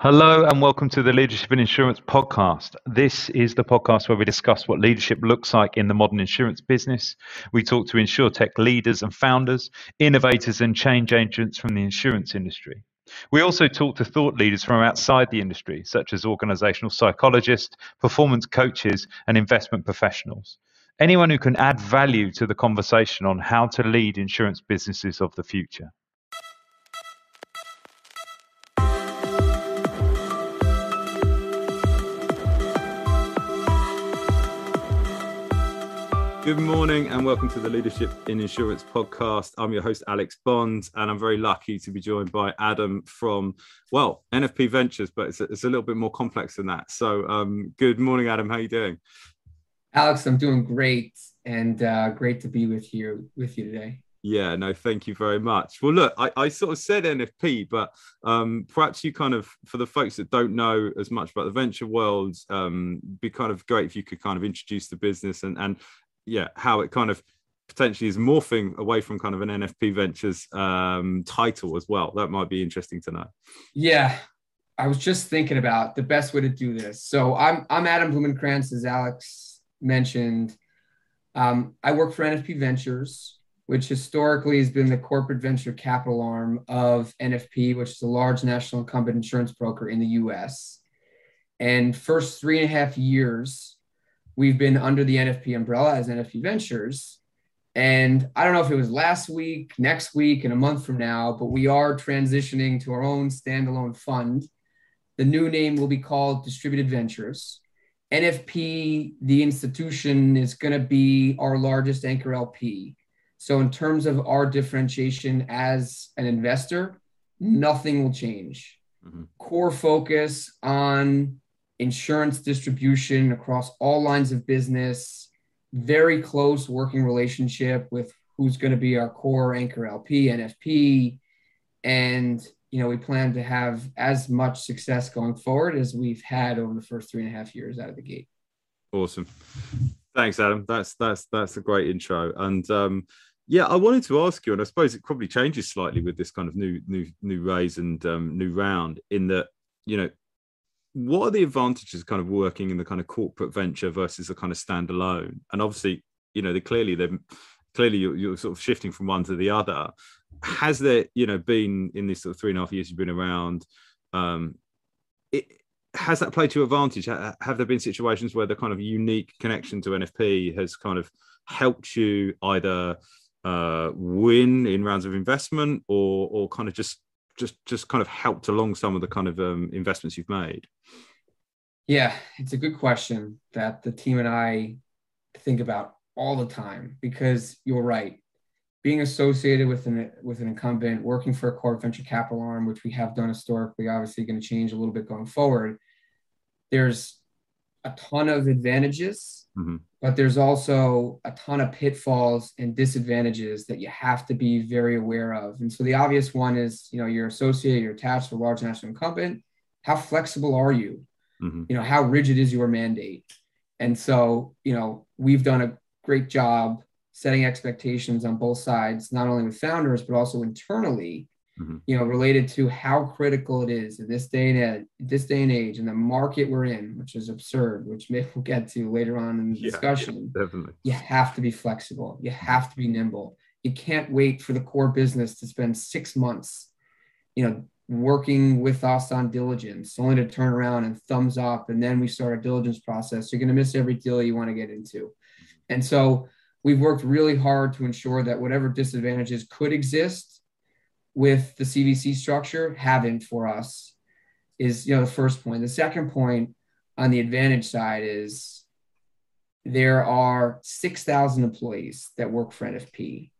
Hello and welcome to the Leadership in Insurance podcast. This is the podcast where we discuss what leadership looks like in the modern insurance business. We talk to insurtech leaders and founders, innovators and change agents from the insurance industry. We also talk to thought leaders from outside the industry, such as organizational psychologists, performance coaches, and investment professionals. Anyone who can add value to the conversation on how to lead insurance businesses of the future. Good morning and welcome to the Leadership in Insurance podcast. I'm your host, Alex Bond, and I'm very lucky to be joined by Adam from, well, NFP Ventures, but it's a, it's a little bit more complex than that. So, um, good morning, Adam. How are you doing? Alex, I'm doing great and uh, great to be with you with you today. Yeah, no, thank you very much. Well, look, I, I sort of said NFP, but um, perhaps you kind of, for the folks that don't know as much about the venture world, um, be kind of great if you could kind of introduce the business and and yeah, how it kind of potentially is morphing away from kind of an NFP Ventures um, title as well. That might be interesting to know. Yeah, I was just thinking about the best way to do this. So I'm I'm Adam Blumencranz, as Alex mentioned. Um, I work for NFP Ventures, which historically has been the corporate venture capital arm of NFP, which is a large national incumbent insurance broker in the U.S. And first three and a half years we've been under the NFP umbrella as NFP Ventures. And I don't know if it was last week, next week, and a month from now, but we are transitioning to our own standalone fund. The new name will be called Distributed Ventures. NFP, the institution, is going to be our largest anchor LP. So, in terms of our differentiation as an investor, nothing will change. Mm-hmm. Core focus on insurance distribution across all lines of business, very close working relationship with who's going to be our core anchor LP, NFP. And, you know, we plan to have as much success going forward as we've had over the first three and a half years out of the gate. Awesome. Thanks, Adam. That's that's that's a great intro. And um, yeah, I wanted to ask you, and I suppose it probably changes slightly with this kind of new new new raise and um, new round, in that you know what are the advantages kind of working in the kind of corporate venture versus the kind of standalone? And obviously, you know, they clearly they're clearly you're, you're, sort of shifting from one to the other. Has there, you know, been in this sort of three and a half years you've been around? Um, it, has that played to advantage? Have there been situations where the kind of unique connection to NFP has kind of helped you either uh, win in rounds of investment or or kind of just just just kind of helped along some of the kind of um, investments you've made? Yeah, it's a good question that the team and I think about all the time because you're right. Being associated with an with an incumbent, working for a core venture capital arm, which we have done historically, obviously going to change a little bit going forward. There's a ton of advantages, mm-hmm. but there's also a ton of pitfalls and disadvantages that you have to be very aware of. And so the obvious one is, you know, you're associated, you're attached to a large national incumbent. How flexible are you? Mm-hmm. You know, how rigid is your mandate? And so, you know, we've done a great job setting expectations on both sides, not only with founders, but also internally mm-hmm. you know, related to how critical it is in this day and age, this day and age, and the market we're in, which is absurd, which maybe we'll get to later on in the yeah, discussion. Yeah, definitely. You have to be flexible. You have to be nimble. You can't wait for the core business to spend six months, you know, working with us on diligence, only to turn around and thumbs up, and then we start a diligence process. You're going to miss every deal you want to get into. And so we've worked really hard to ensure that whatever disadvantages could exist with the CVC structure haven't for us is you know the first point. The second point on the advantage side is there are 6,000 employees that work for NFP.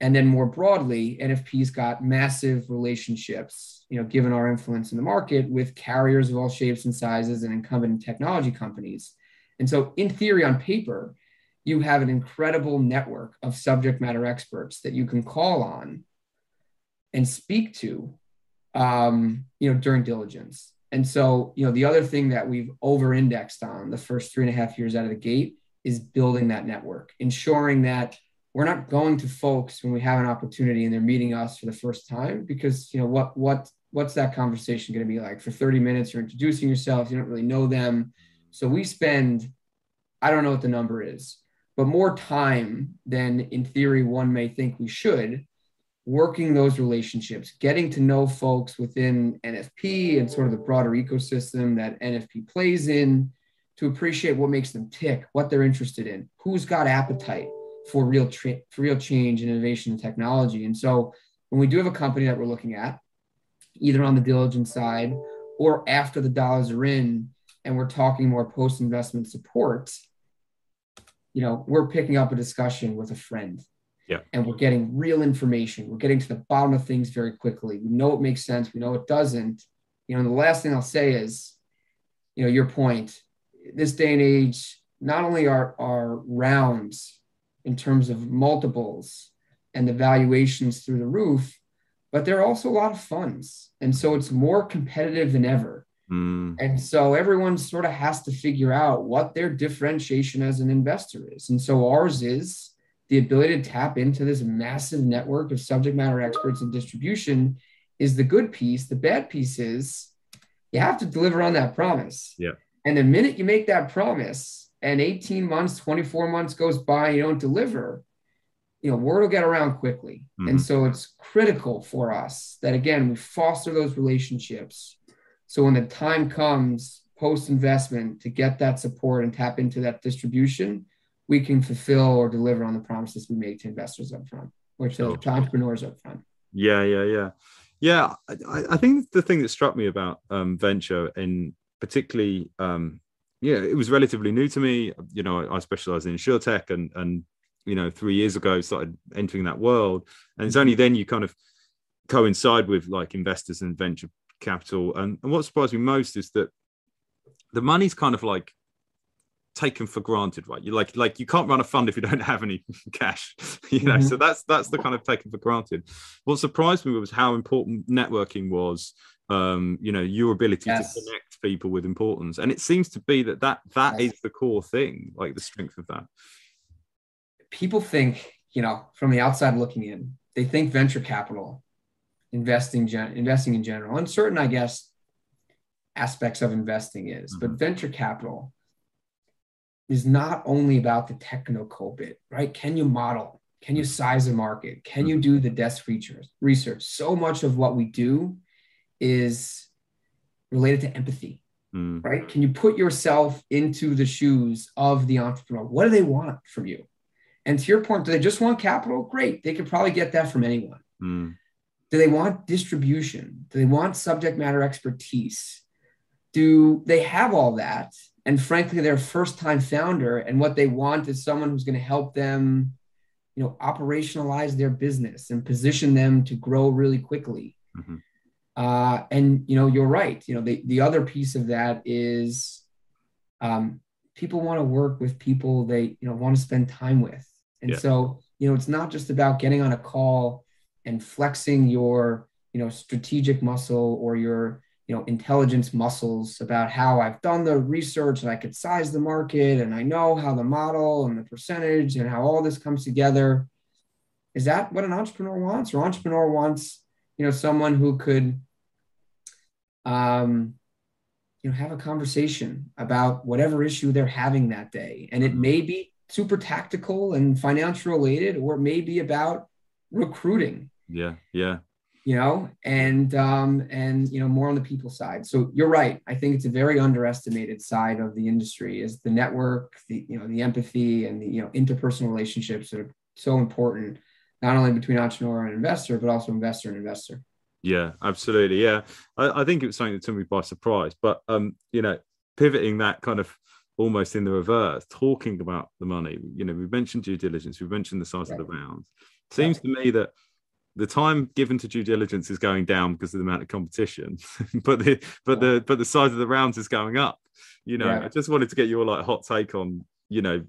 And then more broadly, NFP's got massive relationships, you know, given our influence in the market with carriers of all shapes and sizes and incumbent technology companies. And so in theory, on paper, you have an incredible network of subject matter experts that you can call on and speak to um, you know during diligence. And so you know the other thing that we've over indexed on the first three and a half years out of the gate is building that network ensuring that we're not going to folks when we have an opportunity and they're meeting us for the first time because you know what what what's that conversation going to be like? For 30 minutes you're introducing yourself you don't really know them. So we spend i don't know what the number is but more time than in theory one may think we should working those relationships getting to know folks within nfp and sort of the broader ecosystem that nfp plays in to appreciate what makes them tick what they're interested in who's got appetite for real tra- for real change and innovation and technology and so when we do have a company that we're looking at either on the diligence side or after the dollars are in and we're talking more post investment support, you know, we're picking up a discussion with a friend. Yeah. And we're getting real information. We're getting to the bottom of things very quickly. We know it makes sense. We know it doesn't. You know, and the last thing I'll say is, you know, your point, this day and age, not only are, are rounds in terms of multiples and the valuations through the roof, but there are also a lot of funds. And so it's more competitive than ever. Mm. And so everyone sort of has to figure out what their differentiation as an investor is. And so ours is the ability to tap into this massive network of subject matter experts and distribution is the good piece. The bad piece is you have to deliver on that promise. Yeah. And the minute you make that promise and 18 months, 24 months goes by, you don't deliver, you know, word will get around quickly. Mhm. And so it's critical for us that, again, we foster those relationships. So when the time comes post investment to get that support and tap into that distribution, we can fulfill or deliver on the promises we make to investors up front, which to, to entrepreneurs up front. Yeah, yeah, yeah, yeah. I, I think the thing that struck me about um, venture, in particularly, um, yeah, it was relatively new to me. You know, I, I specialize in insurtech, and and you know, three years ago started entering that world, and it's only then you kind of coincide with like investors and venture capital. And, and what surprised me most is that the money's kind of like taken for granted, right? You like like you can't run a fund if you don't have any cash, you know. Mhm. So that's that's the kind of taken for granted. What surprised me was how important networking was. Um, you know, your ability Yes. to connect people with importance, and it seems to be that that that Yes. is the core thing, like the strength of that. People think, you know, from the outside looking in, they think venture capital, investing, gen- investing in general, and certain, I guess, aspects of investing is, but Mhm. venture capital is not only about the technical bit, right? Can you model? Can you size a market? Can you do the desk features research? So much of what we do is related to empathy, Mm, right? Can you put yourself into the shoes of the entrepreneur? What do they want from you? And to your point, do they just want capital? Great. They could probably get that from anyone. mm, Do they want distribution? Do they want subject matter expertise? Do they have all that? And frankly, they're a first time founder, and what they want is someone who's going to help them, you know, operationalize their business and position them to grow really quickly. mhm. Uh, and you know, you're right. You know, the the other piece of that is um, people want to work with people they you know want to spend time with, and Yeah. so you know, it's not just about getting on a call and flexing your you know strategic muscle or your you know intelligence muscles about how I've done the research and I could size the market and I know how the model and the percentage and how all this comes together. Is that what an entrepreneur wants? Or entrepreneur wants you know someone who could um, you know have a conversation about whatever issue they're having that day and it may be super tactical and financial related or it may be about recruiting Yeah, yeah, you know and um and you know more on the people side so you're right i think it's a very underestimated side of the industry is the network the you know the empathy and the you know interpersonal relationships that are so important not only between entrepreneur and investor but also investor and investor yeah, absolutely. Yeah, I, I think it was something that took me by surprise. But um, you know, pivoting that kind of almost in the reverse, talking about the money. You know, we mentioned due diligence, we mentioned the size of the rounds. Seems to me that the time given to due diligence is going down because of the amount of competition, but the but the but the size of the rounds is going up. You know, Yeah. I just wanted to get your like hot take on you know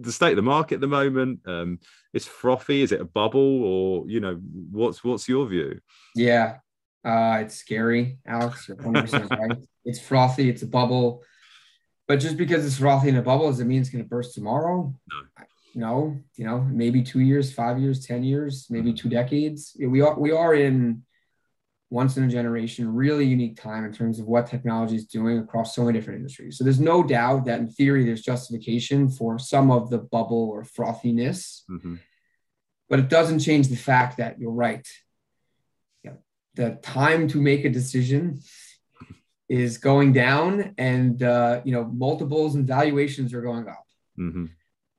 the state of the market at the moment. Um, it's frothy. Is it a bubble, or you know, what's what's your view? Yeah, uh, it's scary, Alex. You're 100% right. It's frothy. It's a bubble. But just because it's frothy in a bubble, does it mean it's going to burst tomorrow? No. No. You know, maybe two years, five years, ten years, maybe two decades. We are we are in once in a generation, really unique time in terms of what technology is doing across so many different industries. So there's no doubt that in theory, there's justification for some of the bubble or frothiness, mm-hmm. but it doesn't change the fact that you're right. Yeah, the time to make a decision is going down, and uh, you know multiples and valuations are going up. Mm-hmm.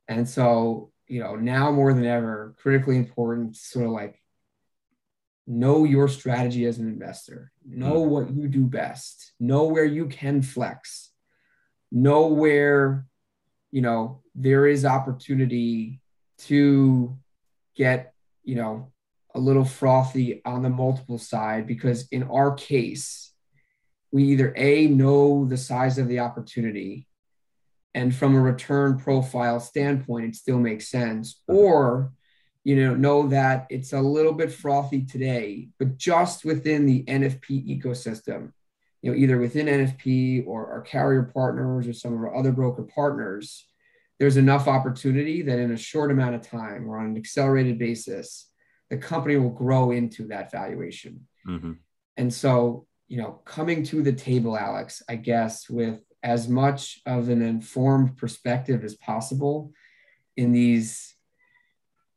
And so you know now more than ever, critically important, sort of like know your strategy as an investor know hmm. what you do best know where you can flex know where you know there is opportunity to get you know a little frothy on the multiple side because in our case we either a know the size of the opportunity and from a return profile standpoint it still makes sense hmm. or you know know that it's a little bit frothy today but just within the nfp ecosystem you know either within nfp or our carrier partners or some of our other broker partners there's enough opportunity that in a short amount of time or on an accelerated basis the company will grow into that valuation mm-hmm. and so you know coming to the table alex i guess with as much of an informed perspective as possible in these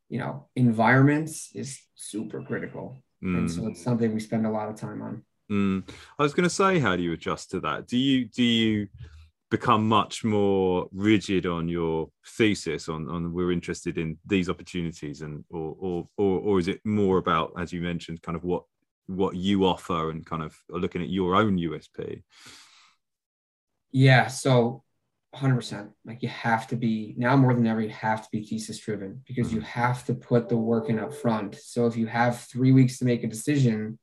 you know environments is super critical mm. and so it's something we spend a lot of time on mm. i was going to say how do you adjust to that do you do you become much more rigid on your thesis on, on we're interested in these opportunities and or, or or or is it more about as you mentioned kind of what what you offer and kind of looking at your own usp yeah so 100% like you have to be now more than ever you have to be thesis driven because you mm-hmm. have to put the work in up front. So if you have three weeks to make a decision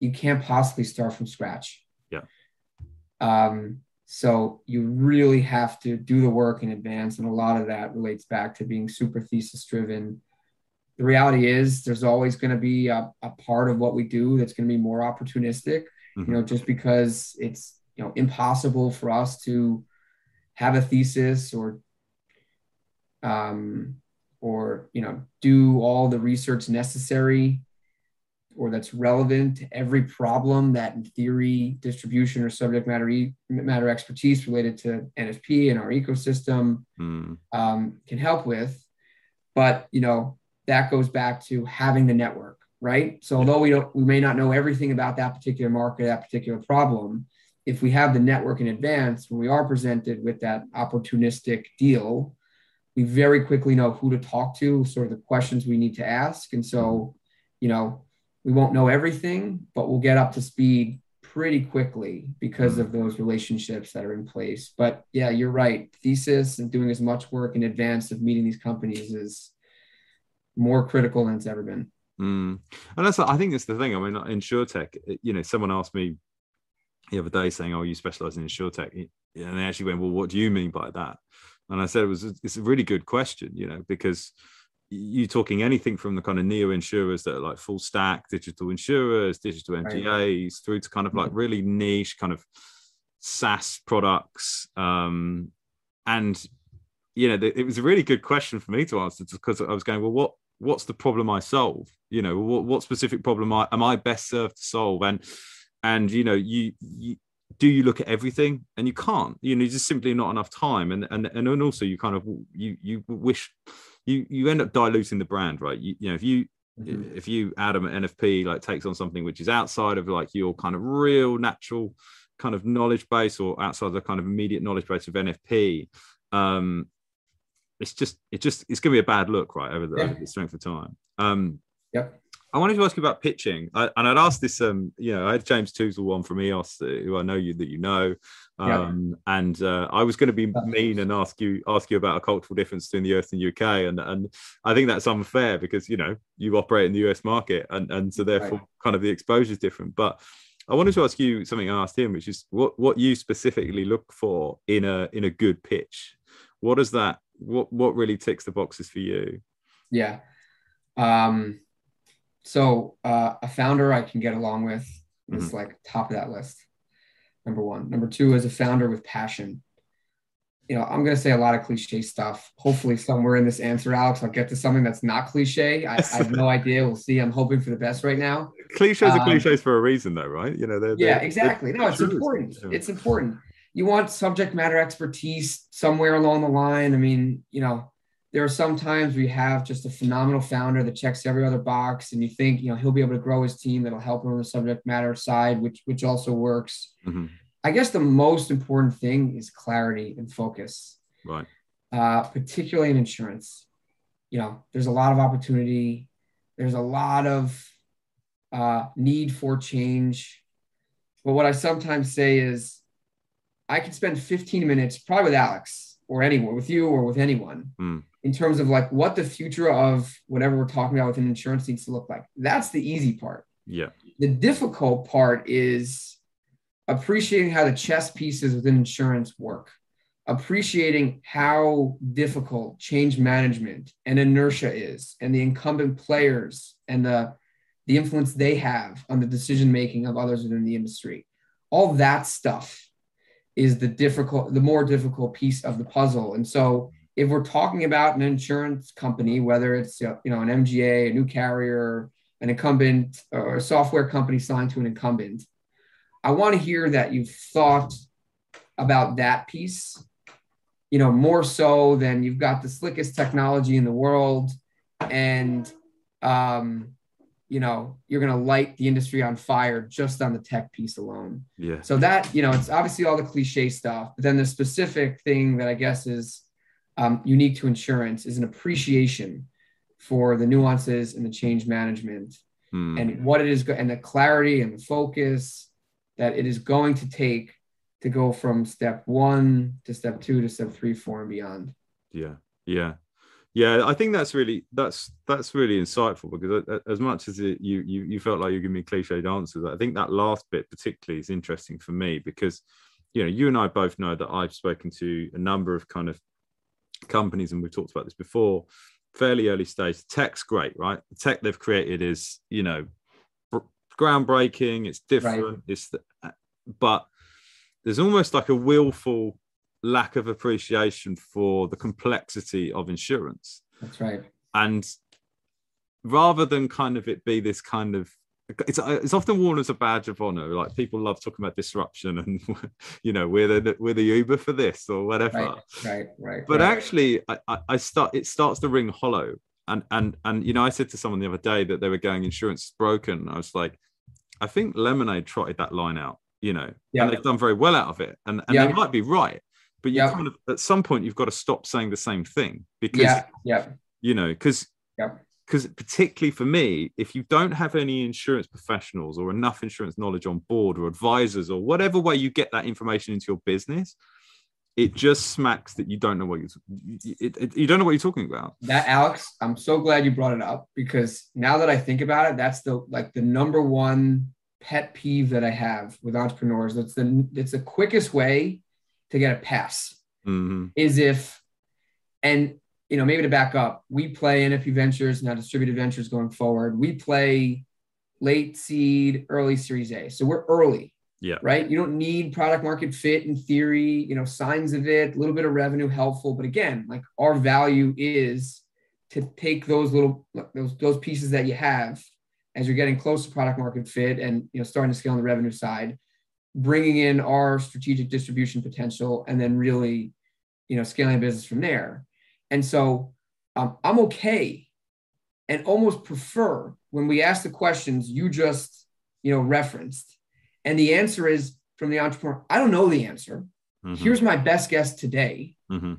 you can't possibly start from scratch. Yeah. Um so you really have to do the work in advance and a lot of that relates back to being super thesis driven. The reality is there's always going to be a, a, part of what we do that's going to be more opportunistic mm-hmm. you know just because it's you know impossible for us to have a thesis or um, or you know do all the research necessary or that's relevant to every problem that in theory distribution or subject matter e- matter expertise related to nfp and our ecosystem mm. um, can help with. But you know that goes back to having the network right? So although we don't we may not know everything about that particular market that particular problem if we have the network in advance, when we are presented with that opportunistic deal, we very quickly know who to talk to, sort of the questions we need to ask. And so, you know, we won't know everything, but we'll get up to speed pretty quickly because of those relationships that are in place. But yeah, you're right. Thesis and doing as much work in advance of meeting these companies is more critical than it's ever been. Mm. And that's, I think that's the thing. I mean, insurtech, you know, someone asked me the other day saying, "Oh, you specialize in insurtech," and they actually went, "Well, what do you mean by that?" And I said, "It was it's a really good question, you know, because you talking anything from the kind of neo insurers that are like full stack digital insurers, digital MGAs, through to kind of like mm-hmm. really niche kind of SaaS products, um, and you know, it was a really good question for me to answer because I was going, well, what what's the problem I solve? You know, what, what specific problem I, am I best served to solve? And and you know you, you do you look at everything? And you can't you know just simply not enough time. And and and also you kind of you you wish you you end up diluting the brand right? You, you know if you mm-hmm. if you adam at nfp like takes on something which is outside of like your kind of real natural kind of knowledge base or outside the kind of immediate knowledge base of nfp um it's just it just it's gonna be a bad look right over the, yeah. over the strength of time. Um yep I wanted to ask you about pitching, I, and I'd asked this. Um, you know, I had James Toozle on from EOS, who I know you that you know, um, yeah. and uh, I was going to be mean and ask you ask you about a cultural difference between the US and UK, and and I think that's unfair because you know you operate in the US market, and and so therefore right. kind of the exposure is different. But I wanted to ask you something I asked him, which is what what you specifically look for in a in a good pitch. What does that? What what really ticks the boxes for you? Yeah. Um, so uh, a founder I can get along with is mm-hmm. like top of that list. Number one. Number two is a founder with passion. you know, I'm going to say a lot of cliche stuff. Hopefully, somewhere in this answer, Alex, I'll get to something that's not cliche. I, I have no idea. We'll see. I'm hoping for the best right now. Cliches um, are cliches for a reason, though, right? You know, they're, they're yeah, exactly. They're, no, it's important. Yeah. It's important. You want subject matter expertise somewhere along the line. I mean, you know, there are some times we have just a phenomenal founder that checks every other box, and you think, you know, he'll be able to grow his team. That'll help him on the subject matter side, which which also works. Mm-hmm. I guess the most important thing is clarity and focus. Right. Uh, particularly in insurance. You know, there's a lot of opportunity. There's a lot of uh, need for change. But what I sometimes say is, I could spend 15 minutes, probably with Alex or anyone, with you or with anyone, mm. In terms of like what the future of whatever we're talking about within insurance needs to look like. That's the easy part. Yeah. The difficult part is appreciating how the chess pieces within insurance work, appreciating how difficult change management and inertia is, and the incumbent players and the, the influence they have on the decision making of others within the industry. All that stuff is the difficult, the more difficult piece of the puzzle. And so, if we're talking about an insurance company, whether it's you know an MGA, a new carrier, an incumbent, or a software company signed to an incumbent, I want to hear that you've thought about that piece, you know, more so than you've got the slickest technology in the world and, um, you know, you're going to light the industry on fire just on the tech piece alone. Yeah. So that, you know, it's obviously all the cliche stuff, but then the specific thing that I guess is um, unique to insurance is an appreciation for the nuances and the change management hmm. and what it is and the clarity and the focus that it is going to take to go from step one to step two to step three, four, and beyond. Yeah, yeah, yeah. I think that's really that's that's really insightful because as much as it, you you you felt like you're giving me cliched answers, I think that last bit particularly is interesting for me because you know you and I both know that I've spoken to a number of kind of companies and we've talked about this before fairly early stage tech's great right the tech they've created is you know groundbreaking, it's different, right. it's the, uh, but there's almost like a willful lack of appreciation for the complexity of insurance. That's right. And rather than kind of it be this kind of it's uh, it's often worn as a badge of honor. Like people love talking about disruption, and you know we're the we're the Uber for this or whatever. Right, right, right. But right. actually, I, I start it starts to ring hollow. And and and you know, I said to someone the other day that they were going insurance is broken. I was like, I think Lemonade trotted that line out, you know, yeah. and they've done very well out of it. And, and yeah. they might be right, but you yeah. kind of at some point you've got to stop saying the same thing because, yeah, yeah. you know, because yeah. Because particularly for me, if you don't have any insurance professionals or enough insurance knowledge on board or advisors or whatever way you get that information into your business, it just smacks that you don't know what you're it, it, you don't know what you're talking about that alex i'm so glad you brought it up because now that i think about it that's the like the number one pet peeve that i have with entrepreneurs That's the it's the quickest way to get a pass mm-hmm. is if and you know maybe to back up we play nfp ventures now distributed ventures going forward we play late seed early series a so we're early yeah. Right. You don't need product market fit in theory, you know, signs of it, a little bit of revenue helpful. But again, like our value is to take those little those those pieces that you have as you're getting close to product market fit and you know starting to scale on the revenue side, bringing in our strategic distribution potential, and then really, you know, scaling a business from there. And so um, I'm okay and almost prefer when we ask the questions you just you know referenced and the answer is from the entrepreneur, I don't know the answer. Mm-hmm. Here's my best guess today. Mm-hmm.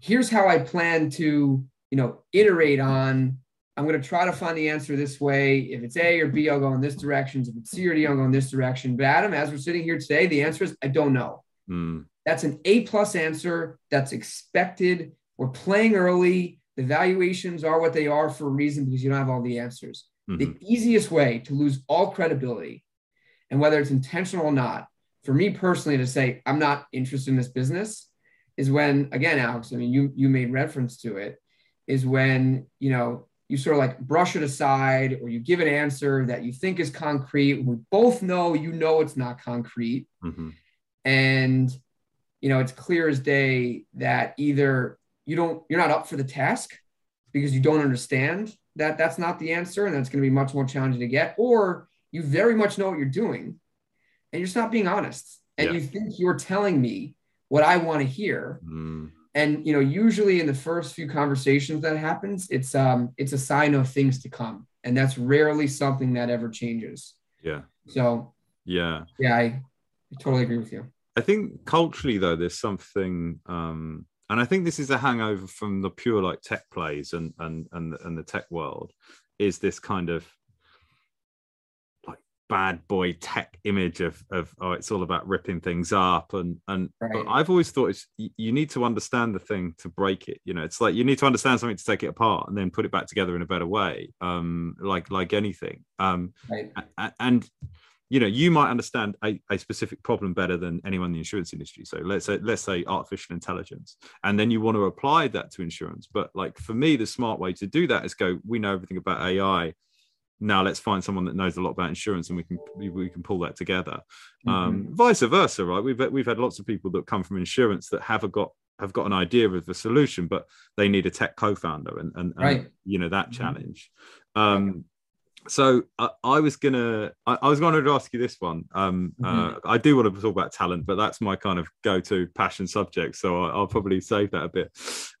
Here's how I plan to, you know, iterate on. I'm going to try to find the answer this way. If it's A or B, I'll go in this direction. If it's C or D, I'll go in this direction. But Adam, as we're sitting here today, the answer is I don't know. Mm. That's an A plus answer. That's expected. We're playing early. The valuations are what they are for a reason because you don't have all the answers. Mm-hmm. The easiest way to lose all credibility and whether it's intentional or not, for me personally to say I'm not interested in this business is when again, Alex, I mean you you made reference to it, is when you know you sort of like brush it aside or you give an answer that you think is concrete. We both know you know it's not concrete. Mm-hmm. And you know, it's clear as day that either you don't, you're not up for the task because you don't understand that that's not the answer and that's going to be much more challenging to get, or you very much know what you're doing and you're just not being honest. And yeah. you think you're telling me what I want to hear. Mm. And you know, usually in the first few conversations that happens, it's um it's a sign of things to come. And that's rarely something that ever changes. Yeah. So yeah. Yeah, I, I totally agree with you. I think culturally though, there's something um and I think this is a hangover from the pure like tech plays and and and and the tech world is this kind of like bad boy tech image of of oh it's all about ripping things up and and right. but I've always thought it's you need to understand the thing to break it you know it's like you need to understand something to take it apart and then put it back together in a better way um like like anything um right. and you know you might understand a, a specific problem better than anyone in the insurance industry. So let's say let's say artificial intelligence and then you want to apply that to insurance. But like for me the smart way to do that is go we know everything about ai now let's find someone that knows a lot about insurance and we can we can pull that together. Mm-hmm. um, vice versa right? We've we've had lots of people that come from insurance that have got have got an idea of a solution but they need a tech co-founder and and, right. and you know that mm-hmm. challenge. Um, so uh, I was gonna, I, I, was going to ask you this one. Um, uh, mm-hmm. uh, I do want to talk about talent, but that's my kind of go-to passion subject, so I, will probably save that a bit.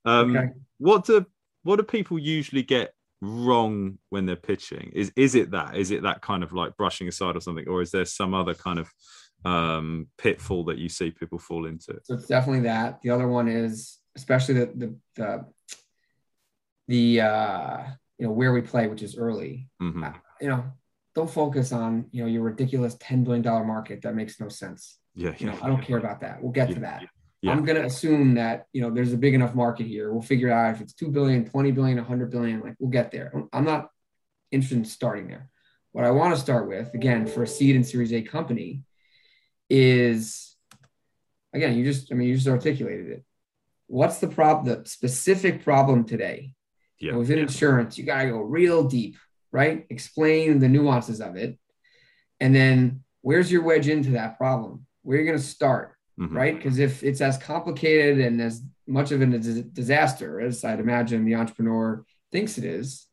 Um, okay. What do what do people usually get wrong when they're pitching? Is is it that? Is it that kind of like brushing aside or something, or is there some other kind of um, pitfall that you see people fall into? So it's definitely that. The other one is especially the the the, the uh you know where we play, which is early. Mm-hmm. Uh, you know, don't focus on you know your ridiculous ten billion dollar market that makes no sense. Yeah, you know, I don't care about that. We'll get yeah, to that. Yeah. I'm going to assume that, you know, there's a big enough market here. We'll figure out if it's 2 billion, 20 billion, 100 billion, like we'll get there. I'm not interested in starting there. What I want to start with, again, for a seed and series A company is, again, you just, I mean, you just articulated it. What's the problem, the specific problem today? Yeah. within yeah. insurance, you got to go real deep, right? Explain the nuances of it. And then where's your wedge into that problem? Where are you going to start, mm-hmm. right? Because if it's as complicated and as much of a disaster as I'd imagine the entrepreneur thinks it is,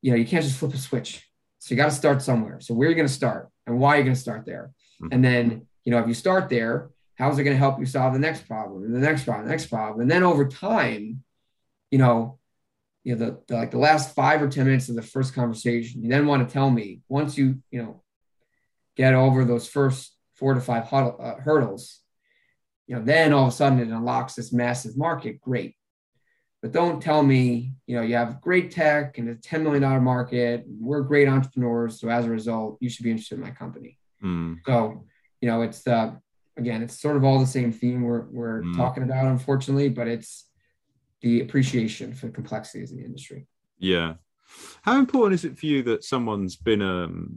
you know, you can't just flip a switch. So you got to start somewhere. So where are you going to start and why are you going to start there? Mm-hmm. And then, you know, if you start there, how is it going to help you solve the next problem and the next problem, the next problem? And then over time, you know, you know the, the, like the last five or ten minutes of the first conversation you then want to tell me once you you know get over those first four to five huddle, uh, hurdles you know then all of a sudden it unlocks this massive market great but don't tell me you know you have great tech and a $10 million market we're great entrepreneurs so as a result you should be interested in my company mm. so you know it's uh again it's sort of all the same theme we're, we're mm. talking about unfortunately but it's the appreciation for complexities in the industry. Yeah. How important is it for you that someone's been um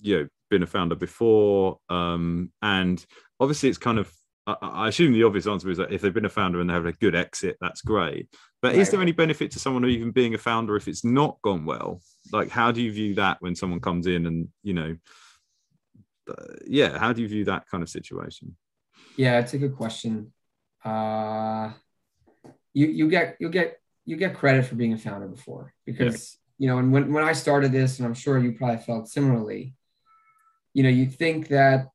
you know been a founder before? Um and obviously it's kind of I, I assume the obvious answer is that if they've been a founder and they have a good exit, that's great. But right. is there any benefit to someone even being a founder if it's not gone well? Like, how do you view that when someone comes in and you know, uh, yeah, how do you view that kind of situation? Yeah, it's a good question. Uh, you you get you get you get credit for being a founder before because yeah. you know and when, when i started this and i'm sure you probably felt similarly you know you think that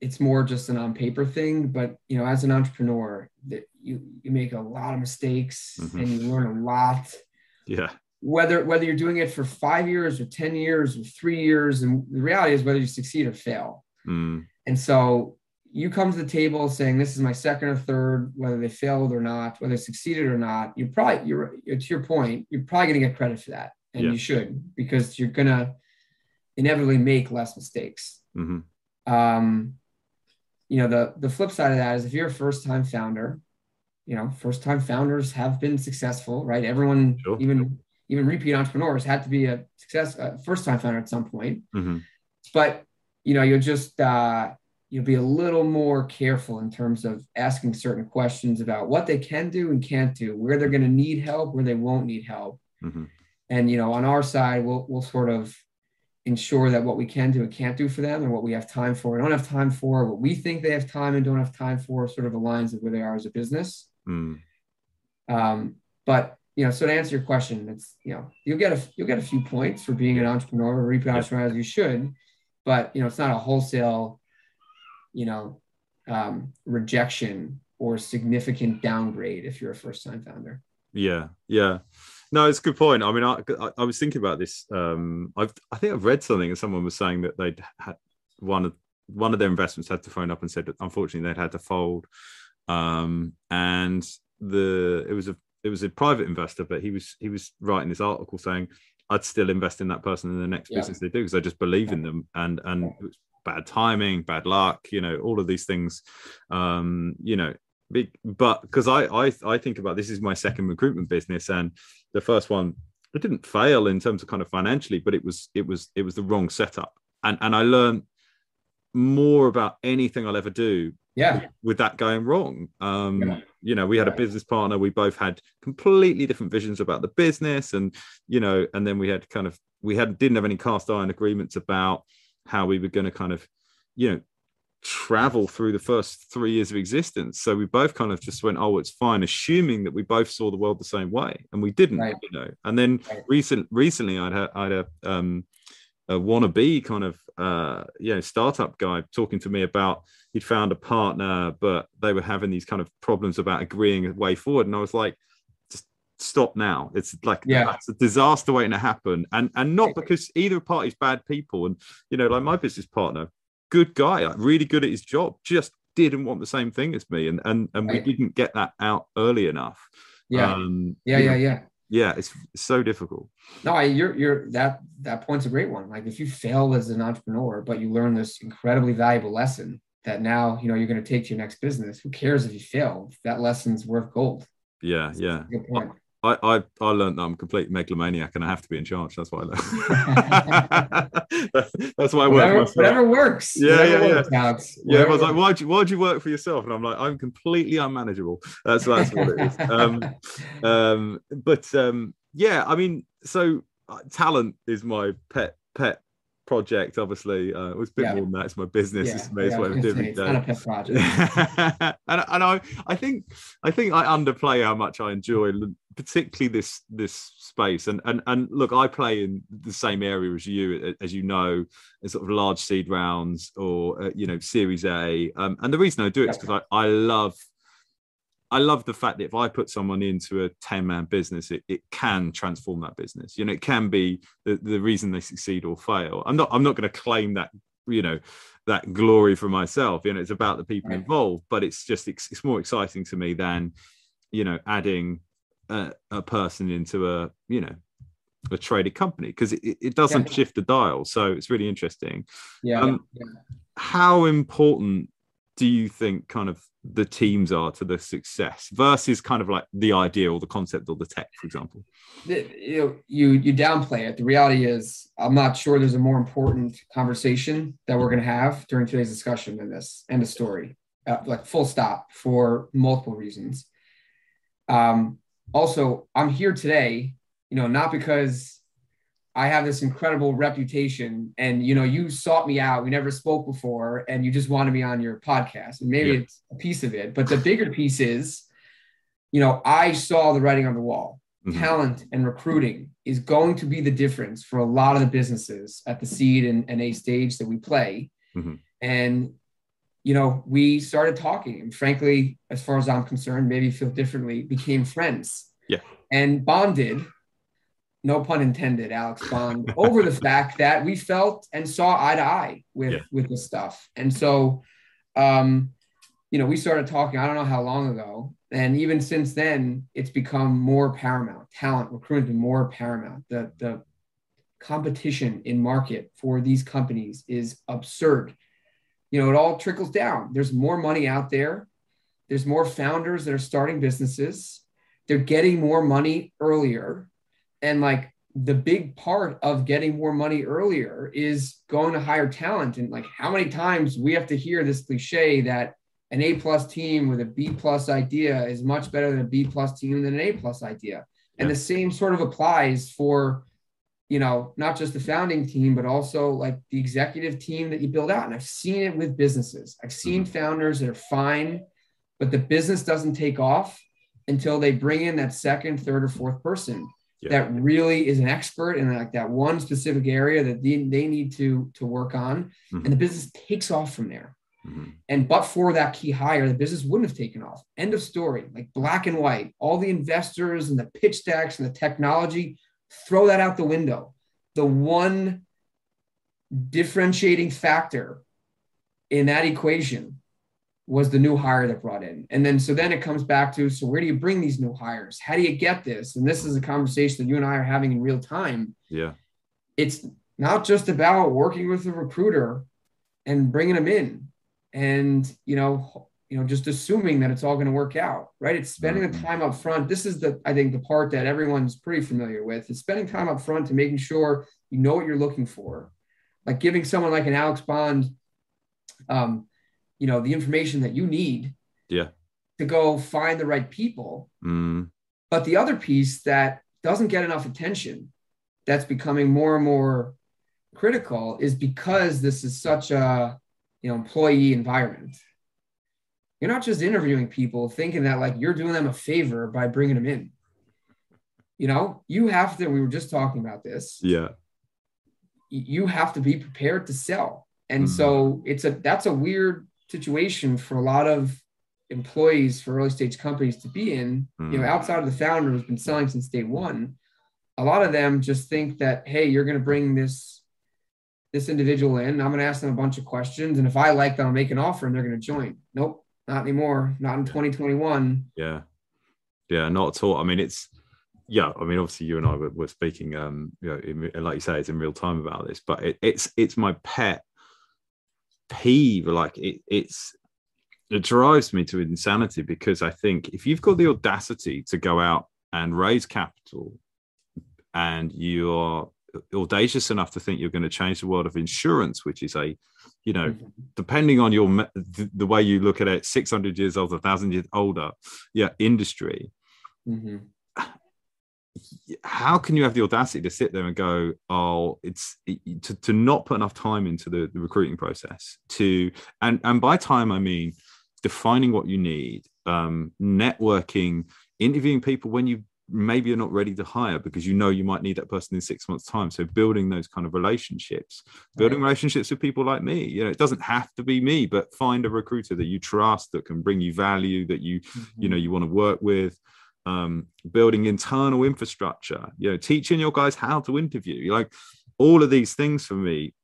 it's more just an on paper thing but you know as an entrepreneur that you you make a lot of mistakes mm-hmm. and you learn a lot yeah whether whether you're doing it for five years or 10 years or three years and the reality is whether you succeed or fail mm. and so you come to the table saying this is my second or third, whether they failed or not, whether they succeeded or not, you're probably you're to your point, you're probably gonna get credit for that. And yeah. you should because you're gonna inevitably make less mistakes. Mm-hmm. Um, you know, the the flip side of that is if you're a first-time founder, you know, first-time founders have been successful, right? Everyone, sure. even even repeat entrepreneurs, had to be a success, a first-time founder at some point. Mm-hmm. But you know, you're just uh, you'll be a little more careful in terms of asking certain questions about what they can do and can't do, where they're going to need help, where they won't need help. Mm-hmm. And you know, on our side, we'll we'll sort of ensure that what we can do and can't do for them and what we have time for and don't have time for, what we think they have time and don't have time for, sort of aligns with where they are as a business. Mm. Um, but you know, so to answer your question, it's you know, you'll get a you'll get a few points for being an entrepreneur or entrepreneur as you should, but you know, it's not a wholesale, you know, um, rejection or significant downgrade if you're a first time founder. Yeah, yeah. No, it's a good point. I mean, I, I, I was thinking about this. Um, I've, I think I've read something, and someone was saying that they'd had one of one of their investments had to phone up and said that unfortunately they'd had to fold, um, and the it was a it was a private investor, but he was he was writing this article saying I'd still invest in that person in the next yeah. business they do because I just believe in them, and and it was bad timing, bad luck, you know, all of these things, um, you know, but because I, I I think about this is my second recruitment business, and the first one it didn't fail in terms of kind of financially, but it was it was it was the wrong setup, and and I learned more about anything I'll ever do. Yeah, with that going wrong. Um, yeah. You know, we had a business partner. We both had completely different visions about the business, and you know, and then we had kind of we had didn't have any cast iron agreements about how we were going to kind of, you know, travel through the first three years of existence. So we both kind of just went, oh, it's fine, assuming that we both saw the world the same way, and we didn't, right. you know. And then right. recent recently, I'd had I'd a um, a wannabe kind of uh, you know startup guy talking to me about he'd found a partner, but they were having these kind of problems about agreeing a way forward, and I was like. Stop now it's like yeah that's a disaster waiting to happen and and not because either party's bad people and you know like my business partner good guy, like really good at his job, just didn't want the same thing as me, and and and we didn't get that out early enough. Yeah, um, yeah, yeah, yeah. Yeah, it's, so difficult. No, I, you're you're that that point's a great one. Like if you fail as an entrepreneur, but you learn this incredibly valuable lesson that now you know you're going to take to your next business. Who cares if you fail? That lesson's worth gold. Yeah, yeah. Good point. I, I, I learned that I'm a complete megalomaniac and I have to be in charge. That's why I learned. that's, why I work. Whatever works. Yeah, whatever yeah, works, yeah. Alex. Yeah, I was like, why'd you, why'd you work for yourself? And I'm like, I'm completely unmanageable. That's that's what it is. Um, um, but um, yeah, I mean, so uh, talent is my pet pet project, obviously. Uh, it was a bit yeah. more than that. It's my business. Yeah. It's, it's yeah, what I'm doing. It's not a pet project. and, and I, I think I think I underplay how much I enjoy particularly this this space and and and look i play in the same area as you as you know as sort of large seed rounds or uh, you know series a um, and the reason i do it is because I, I love I love the fact that if I put someone into a 10 man business, it, it can transform that business. You know, it can be the, the reason they succeed or fail. I'm not, I'm not going to claim that, you know, that glory for myself. You know, it's about the people involved, but it's just, it's, it's more exciting to me than, you know, adding a, a person into a you know a traded company because it, it doesn't yeah. shift the dial. So it's really interesting. Yeah, um, yeah, how important do you think kind of the teams are to the success versus kind of like the idea or the concept or the tech for example? You you you downplay it. The reality is i'm not sure there's a more important conversation that we're going to have during today's discussion than this end of story. Uh, like full stop for multiple reasons. Um, also i'm here today you know not because i have this incredible reputation and you know you sought me out we never spoke before and you just wanted me on your podcast and maybe yeah. it's a piece of it but the bigger piece is you know i saw the writing on the wall mm-hmm. talent and recruiting is going to be the difference for a lot of the businesses at the seed and, and a stage that we play mm-hmm. and you know, we started talking. And frankly, as far as I'm concerned, maybe feel differently, became friends. Yeah. And bonded, no pun intended, Alex Bond, over the fact that we felt and saw eye to eye with yeah. with this stuff. And so um, you know, we started talking, I don't know how long ago. And even since then, it's become more paramount. Talent, recruitment, more paramount. The the competition in market for these companies is absurd you know, it all trickles down. There's more money out there. There's more founders that are starting businesses. They're getting more money earlier. And like the big part of getting more money earlier is going to hire talent. And like how many times we have to hear this cliche that an A plus team with a B plus idea is much better than a B plus team than an A plus idea. And the same sort of applies for you know, not just the founding team, but also like the executive team that you build out. And I've seen it with businesses. I've seen mm-hmm. founders that are fine, but the business doesn't take off until they bring in that second, third, or fourth person yeah. that really is an expert in like that one specific area that they, they need to to work on. Mm-hmm. And the business takes off from there. Mm-hmm. And but for that key hire, the business wouldn't have taken off. End of story. Like black and white. All the investors and the pitch decks and the technology throw that out the window. The one differentiating factor in that equation was the new hire that brought in. And then so then it comes back to so where do you bring these new hires? How do you get this? And this is a conversation that you and I are having in real time. Yeah. It's not just about working with a recruiter and bringing them in and you know you know just assuming that it's all going to work out right? It's spending the mm-hmm. time up front. This is the i think the part that everyone's pretty familiar with. Is spending time up front to making sure you know what you're looking for. Like giving someone like an alex bond um you know the information that you need yeah. to go find the right people. Mm. but the other piece that doesn't get enough attention that's becoming more and more critical is because this is such a you know employee environment you're not just interviewing people thinking that like you're doing them a favor by bringing them in you know you have to we were just talking about this yeah you have to be prepared to sell and mm-hmm. so it's a that's a weird situation for a lot of employees for early stage companies to be in mm-hmm. you know mm-hmm. outside of the founder who's been selling since day one a lot of them just think that hey you're going to bring this this individual in. I'm going to ask them a bunch of questions, and if I like them, I'll make an offer, and they're going to join. Nope, not anymore. Not in 2021. Yeah, yeah, not at all. I mean, it's yeah. I mean, obviously, you and I were, were speaking, um, you know, in, like you say, it's in real time about this, but it, it's it's my pet peeve. Like it, it's it drives me to insanity because I think if you've got the audacity to go out and raise capital and you're audacious enough to think you're going to change the world of insurance, which is a, you know, mm-hmm. depending on your the, the, way you look at it, 600 years old, a thousand years older, yeah, industry. Mm-hmm. How can you have the audacity to sit there and go, oh, it's to, to not put enough time into the, the recruiting process to, and, and by time, I mean defining what you need, um, networking, interviewing people when you maybe you're not ready to hire because you know you might need that person in six months time so building those kind of relationships building right. relationships with people like me you know it doesn't have to be me but find a recruiter that you trust that can bring you value that you mm-hmm. you know you want to work with um, building internal infrastructure you know teaching your guys how to interview like all of these things for me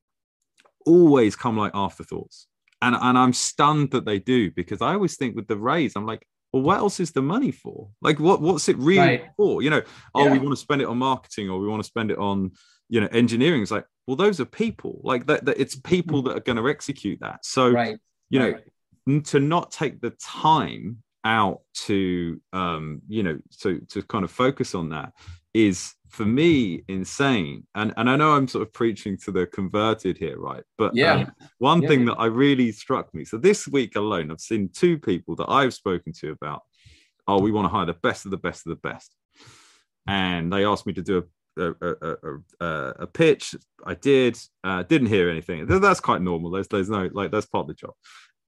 always come like afterthoughts and, and I'm stunned that they do because I always think with the raise, I'm like, well, what else is the money for? Like, what what's it really right. for? You know, oh, yeah. we want to spend it on marketing or we want to spend it on, you know, engineering. It's like, well, those are people. Like that, that it's people that are going to execute that. So, right. you know, right. to not take the time out to, um, you know, so to kind of focus on that is for me insane. And and i know i'm sort of preaching to the converted here right? But yeah. um, one yeah. thing that i really struck me so this week alone i've seen two people that i've spoken to about oh we want to hire the best of the best of the best. And they asked me to do a a, a, a, a pitch. I did. Uh, didn't hear anything. That's quite normal. There's there's no like that's part of the job.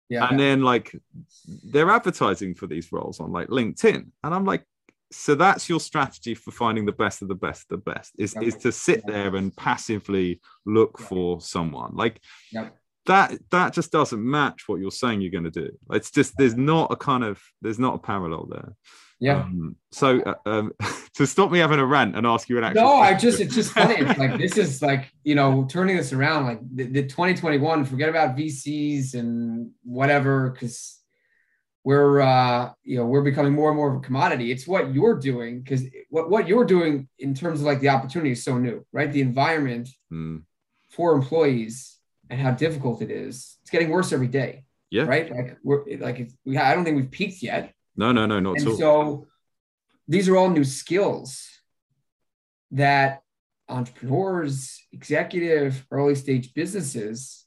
Yeah, and then like they're advertising for these roles on like linkedin. And i'm like so that's your strategy for finding the best of the best of the best is, yep. is to sit there and passively look yep. for someone. Like yep. that that just doesn't match what you're saying you're going to do. It's just there's not a kind of there's not a parallel there. Yeah. Um, so uh, um, to stop me having a rant and ask you an actual no i just it's just funny. It's like this is like you know turning this around like the, the 2021 forget about vcs and whatever because we're uh, you know we're becoming more and more of a commodity. It's what you're doing because what what you're doing in terms of like the opportunity is so new, right? The environment mm. for employees and how difficult it is. It's getting worse every day. Yeah. Right. Like we're like we I don't think we've peaked yet. No, no, no, not and at all. So these are all new skills that entrepreneurs, executive, early stage businesses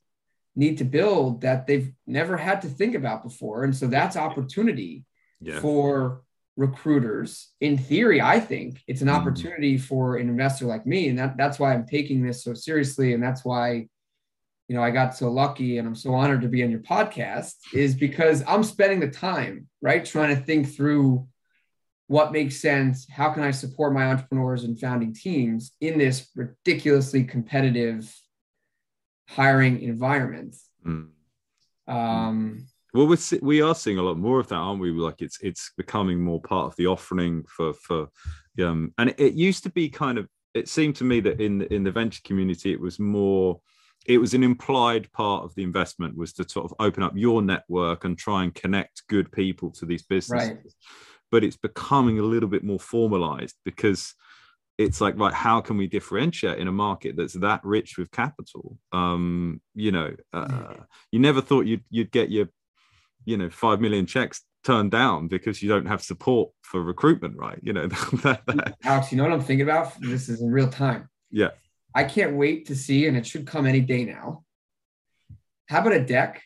need to build that they've never had to think about before. And so that's opportunity yeah. for recruiters. In theory, I think it's an Mm. opportunity for an investor like me. And that, that's why I'm taking this so seriously. And that's why, you know, I got so lucky and I'm so honored to be on your podcast is because I'm spending the time, right? Trying to think through what makes sense. How can I support my entrepreneurs and founding teams in this ridiculously competitive hiring environment? Mm. Um, Well, we're, we are seeing a lot more of that, aren't we? Like it's it's becoming more part of the offering for for um, and it, it used to be kind of. It seemed to me that in in the venture community, it was more. It was an implied part of the investment was to sort of open up your network and try and connect good people to these businesses. Right. But it's becoming a little bit more formalized because it's like right how can we differentiate in a market that's that rich with capital um you know uh, you never thought you'd you'd get your you know five million checks turned down because you don't have support for recruitment right you know that, that- Alex, you know what I'm thinking about? This is in real time. yeah I can't wait to see, and it should come any day now. How about a deck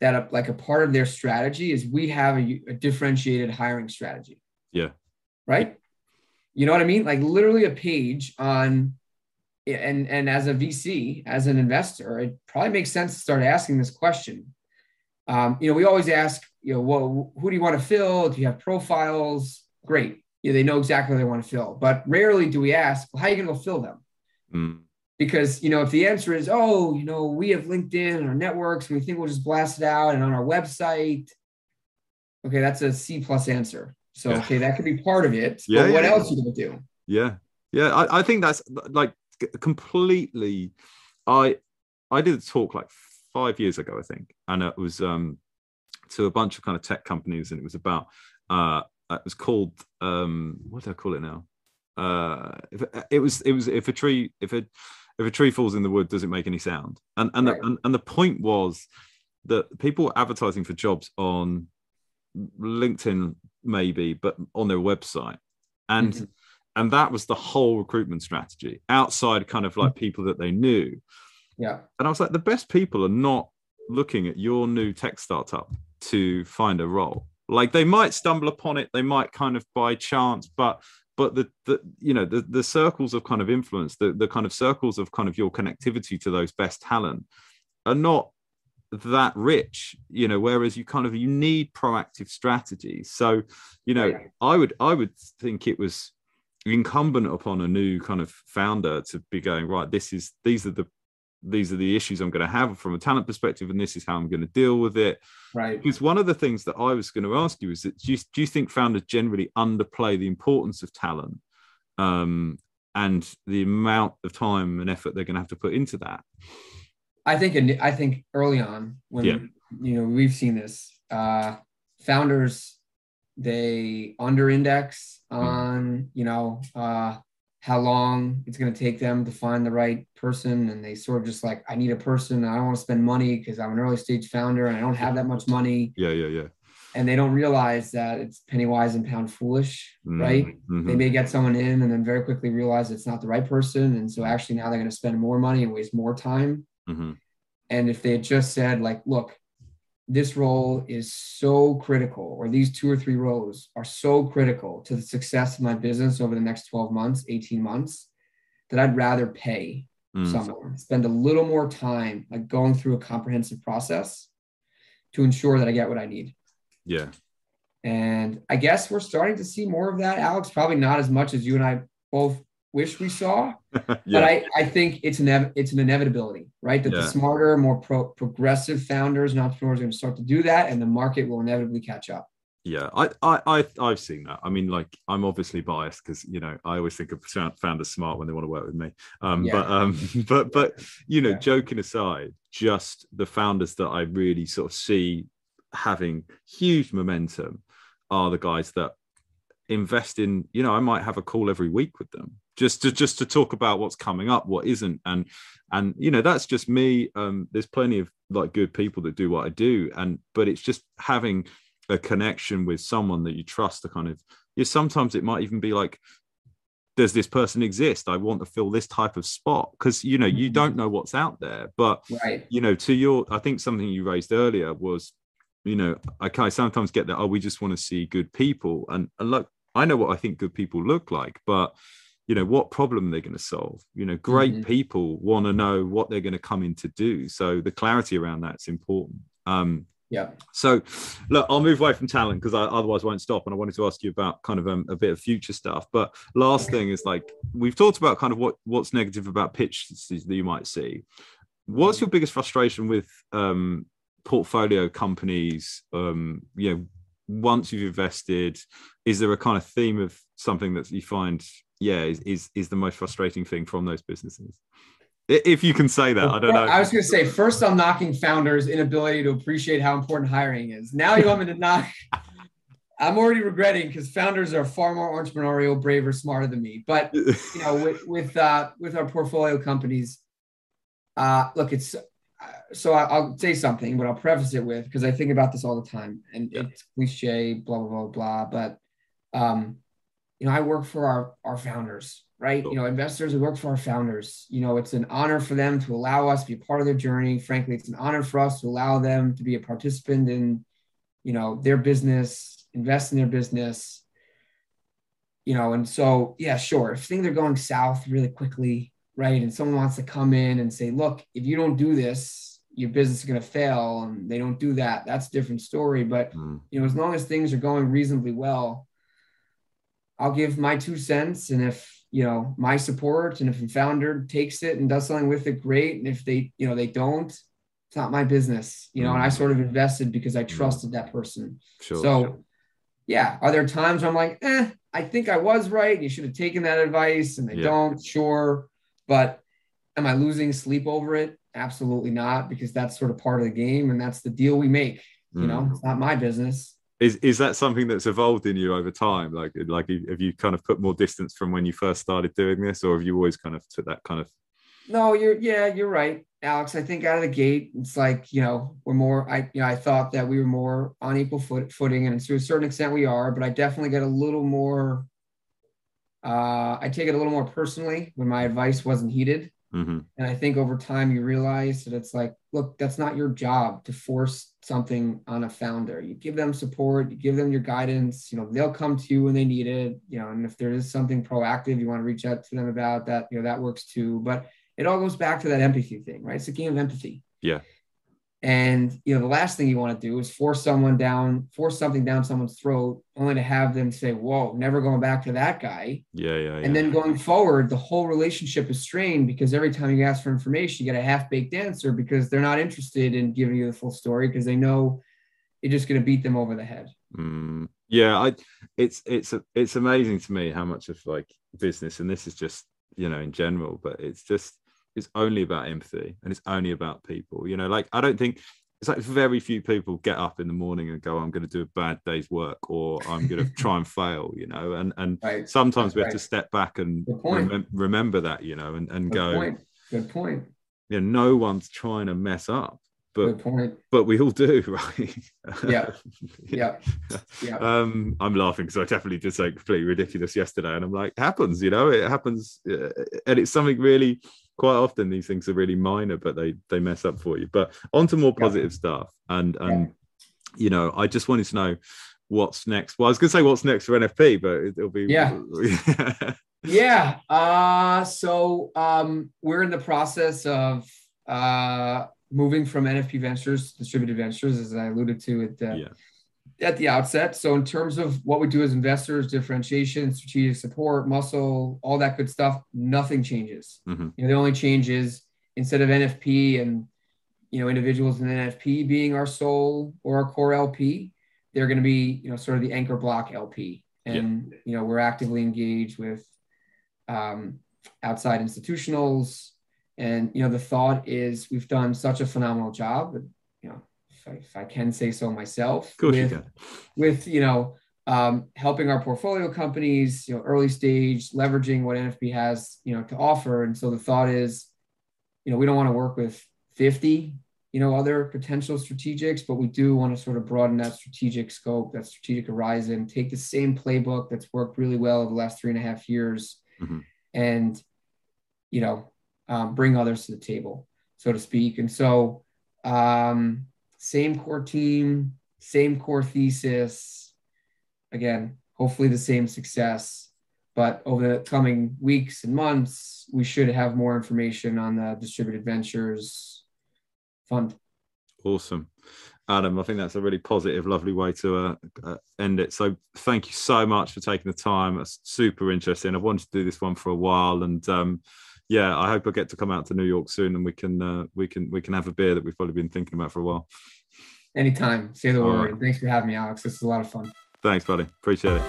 that, a, like, a part of their strategy is we have a, a differentiated hiring strategy, yeah right? You know what I mean? Like, literally a page on, and and as a VC, as an investor, it probably makes sense to start asking this question. Um, you know, we always ask, you know, well, who do you want to fill? Do you have profiles? Great. Yeah, they know exactly what they want to fill. But rarely do we ask, well, how are you going to go fill them? Mm. because you know if the answer is oh you know we have linkedin and our networks and we think we'll just blast it out and on our website okay that's a c plus answer so Yeah. okay that could be part of it Yeah, but what yeah, else are you gonna do yeah yeah I, I think that's like completely i i did a talk like five years ago i think and it was um to a bunch of kind of tech companies and it was about uh it was called um what do i call it now uh if, it was it was if a tree if a if a tree falls in the wood does it make any sound and and, Right. the, and and the point was that people were advertising for jobs on linkedin maybe but on their website. And Mhm. and that was the whole recruitment strategy outside kind of like people that they knew. Yeah. And i was like the best people are not looking at your new tech startup to find a role. Like they might stumble upon it they might kind of by chance but but the, the you know the, the circles of kind of influence the, the kind of circles of kind of your connectivity to those best talent are not that rich you know whereas you kind of you need proactive strategies so you know Right. i would i would think it was incumbent upon a new kind of founder to be going right this is these are the these are the issues i'm going to have from a talent perspective and this is how i'm going to deal with it. Right. Because one of the things that i was going to ask you is that do you, do you think founders generally underplay the importance of talent um, and the amount of time and effort they're going to have to put into that i think in- i think early on when Yeah. you know we've seen this uh founders they under index Hmm. on you know uh how long it's going to take them to find the right person. And they sort of just like i need a person. I don't want to spend money because i'm an early stage founder and i don't have that much money. Yeah yeah yeah. And they don't realize that it's penny wise and pound foolish Mm, right? mhm. they may get someone in and then very quickly realize it's not the right person. And so actually now they're going to spend more money and waste more time Mhm. and if they had just said like look this role is so critical or these two or three roles are so critical to the success of my business over the next 12 months 18 months that i'd rather pay Mm. someone spend a little more time like going through a comprehensive process to ensure that i get what i need yeah and I guess we're starting to see more of that, Alex. Probably not as much as you and I both wish we saw, yeah but I, I think it's an it's an inevitability, right? That Yeah. the smarter, more pro- progressive founders and entrepreneurs are going to start to do that, and the market will inevitably catch up. Yeah, I, I, I, I've seen that. I mean, like, I'm obviously biased because you know I always think of founders smart when they want to work with me. Um, Yeah. but, um, but, but you know, joking aside, just the founders that I really sort of see having huge momentum are the guys that invest in. You know, I might have a call every week with them just to just to talk about what's coming up, what isn't, and and you know that's just me. Um, there's plenty of like good people that do what I do, and but it's just having a connection with someone that you trust to kind of yeah sometimes it might even be like does this person exist i want to fill this type of spot because you know you Mhm. don't know what's out there but Right. you know to your i think something you raised earlier was you know i kind of sometimes get that oh we just want to see good people and, and look I know what I think good people look like, but you know what problem they're going to solve. You know great mm-hmm. people want to know what they're going to come in to do. So the clarity around that's important. Um yeah. so look i'll move away from talent because i otherwise won't stop and i wanted to ask you about kind of um, a bit of future stuff. But last thing is like we've talked about kind of what what's negative about pitches that you might see. What's your biggest frustration with um portfolio companies um you know once you've invested? Is there a kind of theme of something that you find yeah is, is is the most frustrating thing from those businesses if you can say that i don't know i was going to say first i'm knocking founders inability to appreciate how important hiring is now you want me to knock i'm already regretting because founders are far more entrepreneurial braver smarter than me but you know with with uh with our portfolio companies uh look it's so I'll say something, but I'll preface it with because I think about this all the time, and yeah. it's cliche, blah blah blah blah. But um, you know, I work for our our founders, right? Cool. You know, investors, we work for our founders. You know, it's an honor for them to allow us to be part of their journey. Frankly, it's an honor for us to allow them to be a participant in, you know, their business, invest in their business. You know, and so yeah, sure. If things are going south really quickly, right, and someone wants to come in and say, look, if you don't do this, your business is going to fail and they don't do that that's a different story but mm. you know as long as things are going reasonably well i'll give my two cents and if you know my support and if a founder takes it and does something with it great and if they you know they don't it's not my business you know mm. and i sort of invested because i mm. trusted that person sure, so sure. yeah are there times i'm like eh i think i was right you should have taken that advice and they yeah. don't sure but am i losing sleep over it Absolutely not, because that's sort of part of the game and that's the deal we make. You mm. know, it's not my business. Is is that something that's evolved in you over time? Like like have you kind of put more distance from when you first started doing this, or have you always kind of took that kind of no, you're yeah, you're right, Alex. I think out of the gate, it's like you know we're more. I you know I thought that we were more on equal foot, footing, and to a certain extent we are. But I definitely get a little more. Uh, I take it a little more personally when my advice wasn't heeded. Mm-hmm. And I think over time you realize that it's like, look, that's not your job to force something on a founder. You give them support, you give them your guidance. You know, they'll come to you when they need it. You know, and if there is something proactive you want to reach out to them about, that you know that works too. But it all goes back to that empathy thing, right? It's a game of empathy. Yeah. And you know, the last thing you want to do is force someone down, force something down someone's throat, only to have them say, "Whoa, never going back to that guy." Yeah, yeah. And then going forward, the whole relationship is strained because every time you ask for information, you get a half-baked answer because they're not interested in giving you the full story because they know you're just going to beat them over the head. Mm, yeah, I. It's it's it's amazing to me how much of like business, and this is just you know in general, but it's just it's only about empathy and it's only about people. You know, like I don't think it's like very few people get up in the morning and go, I'm going to do a bad day's work or I'm going to try and fail, you know, and, and right. sometimes we have right. to step back and rem- remember that, you know, and, and Good go, point. Good point. You know, no one's trying to mess up, but, but we all do, right? Yeah. yeah. Yeah. Um, I'm laughing because I definitely did something completely ridiculous yesterday and I'm like, happens, you know, it happens. Uh, and it's something really, quite often these things are really minor, but they they mess up for you. But on to more positive yeah. stuff. And and yeah. you know, I just wanted to know what's next. Well, I was gonna say what's next for NFP, but it'll be yeah. yeah. Uh so um we're in the process of uh moving from NFP Ventures, distributed ventures, as I alluded to at the yeah at the outset. So in terms of what we do as investors, differentiation, strategic support, muscle, all that good stuff, nothing changes. Mm-hmm. You know, the only change is instead of NFP and you know individuals in NFP being our sole or our core LP, they're going to be you know sort of the anchor block LP, and yeah. you know we're actively engaged with um, outside institutionals. And you know the thought is we've done such a phenomenal job. You know if I, if I can say so myself, with, you with you know um, helping our portfolio companies, you know, early stage, leveraging what NFP has, you know, to offer. And so the thought is, you know, we don't want to work with 50, you know, other potential strategics, but we do want to sort of broaden that strategic scope, that strategic horizon, take the same playbook that's worked really well over the last three and a half years, mm-hmm. and you know, um, bring others to the table, so to speak. And so, um, same core team, same core thesis. Again, hopefully the same success. But over the coming weeks and months, we should have more information on the distributed ventures fund. Awesome. Adam, I think that's a really positive, lovely way to uh, uh, end it. So, thank you so much for taking the time. Super interesting. I've wanted to do this one for a while, and um, yeah, I hope I get to come out to New York soon, and we can uh, we can we can have a beer that we've probably been thinking about for a while. Anytime. Say the All word. Right. Thanks for having me, Alex. This is a lot of fun. Thanks, buddy. Appreciate it.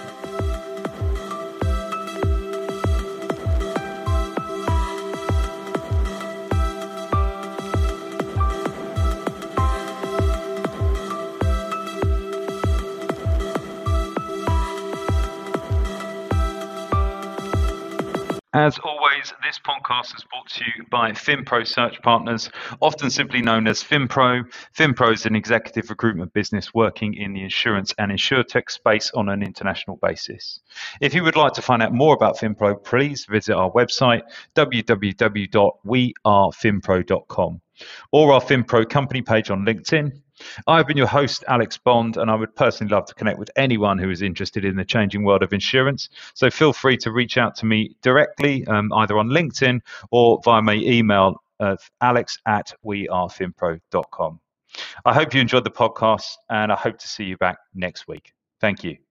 As always, this podcast is brought to you by FinPro Search Partners, often simply known as FinPro. FinPro is an executive recruitment business working in the insurance and insurtech space on an international basis. If you would like to find out more about FinPro, please visit our website, www.wearefinpro.com, or our FinPro company page on LinkedIn I've been your host, Alex Bond, and I would personally love to connect with anyone who is interested in the changing world of insurance. So feel free to reach out to me directly, um, either on LinkedIn or via my email, uh, alex at wearefinpro.com. I hope you enjoyed the podcast, and I hope to see you back next week. Thank you.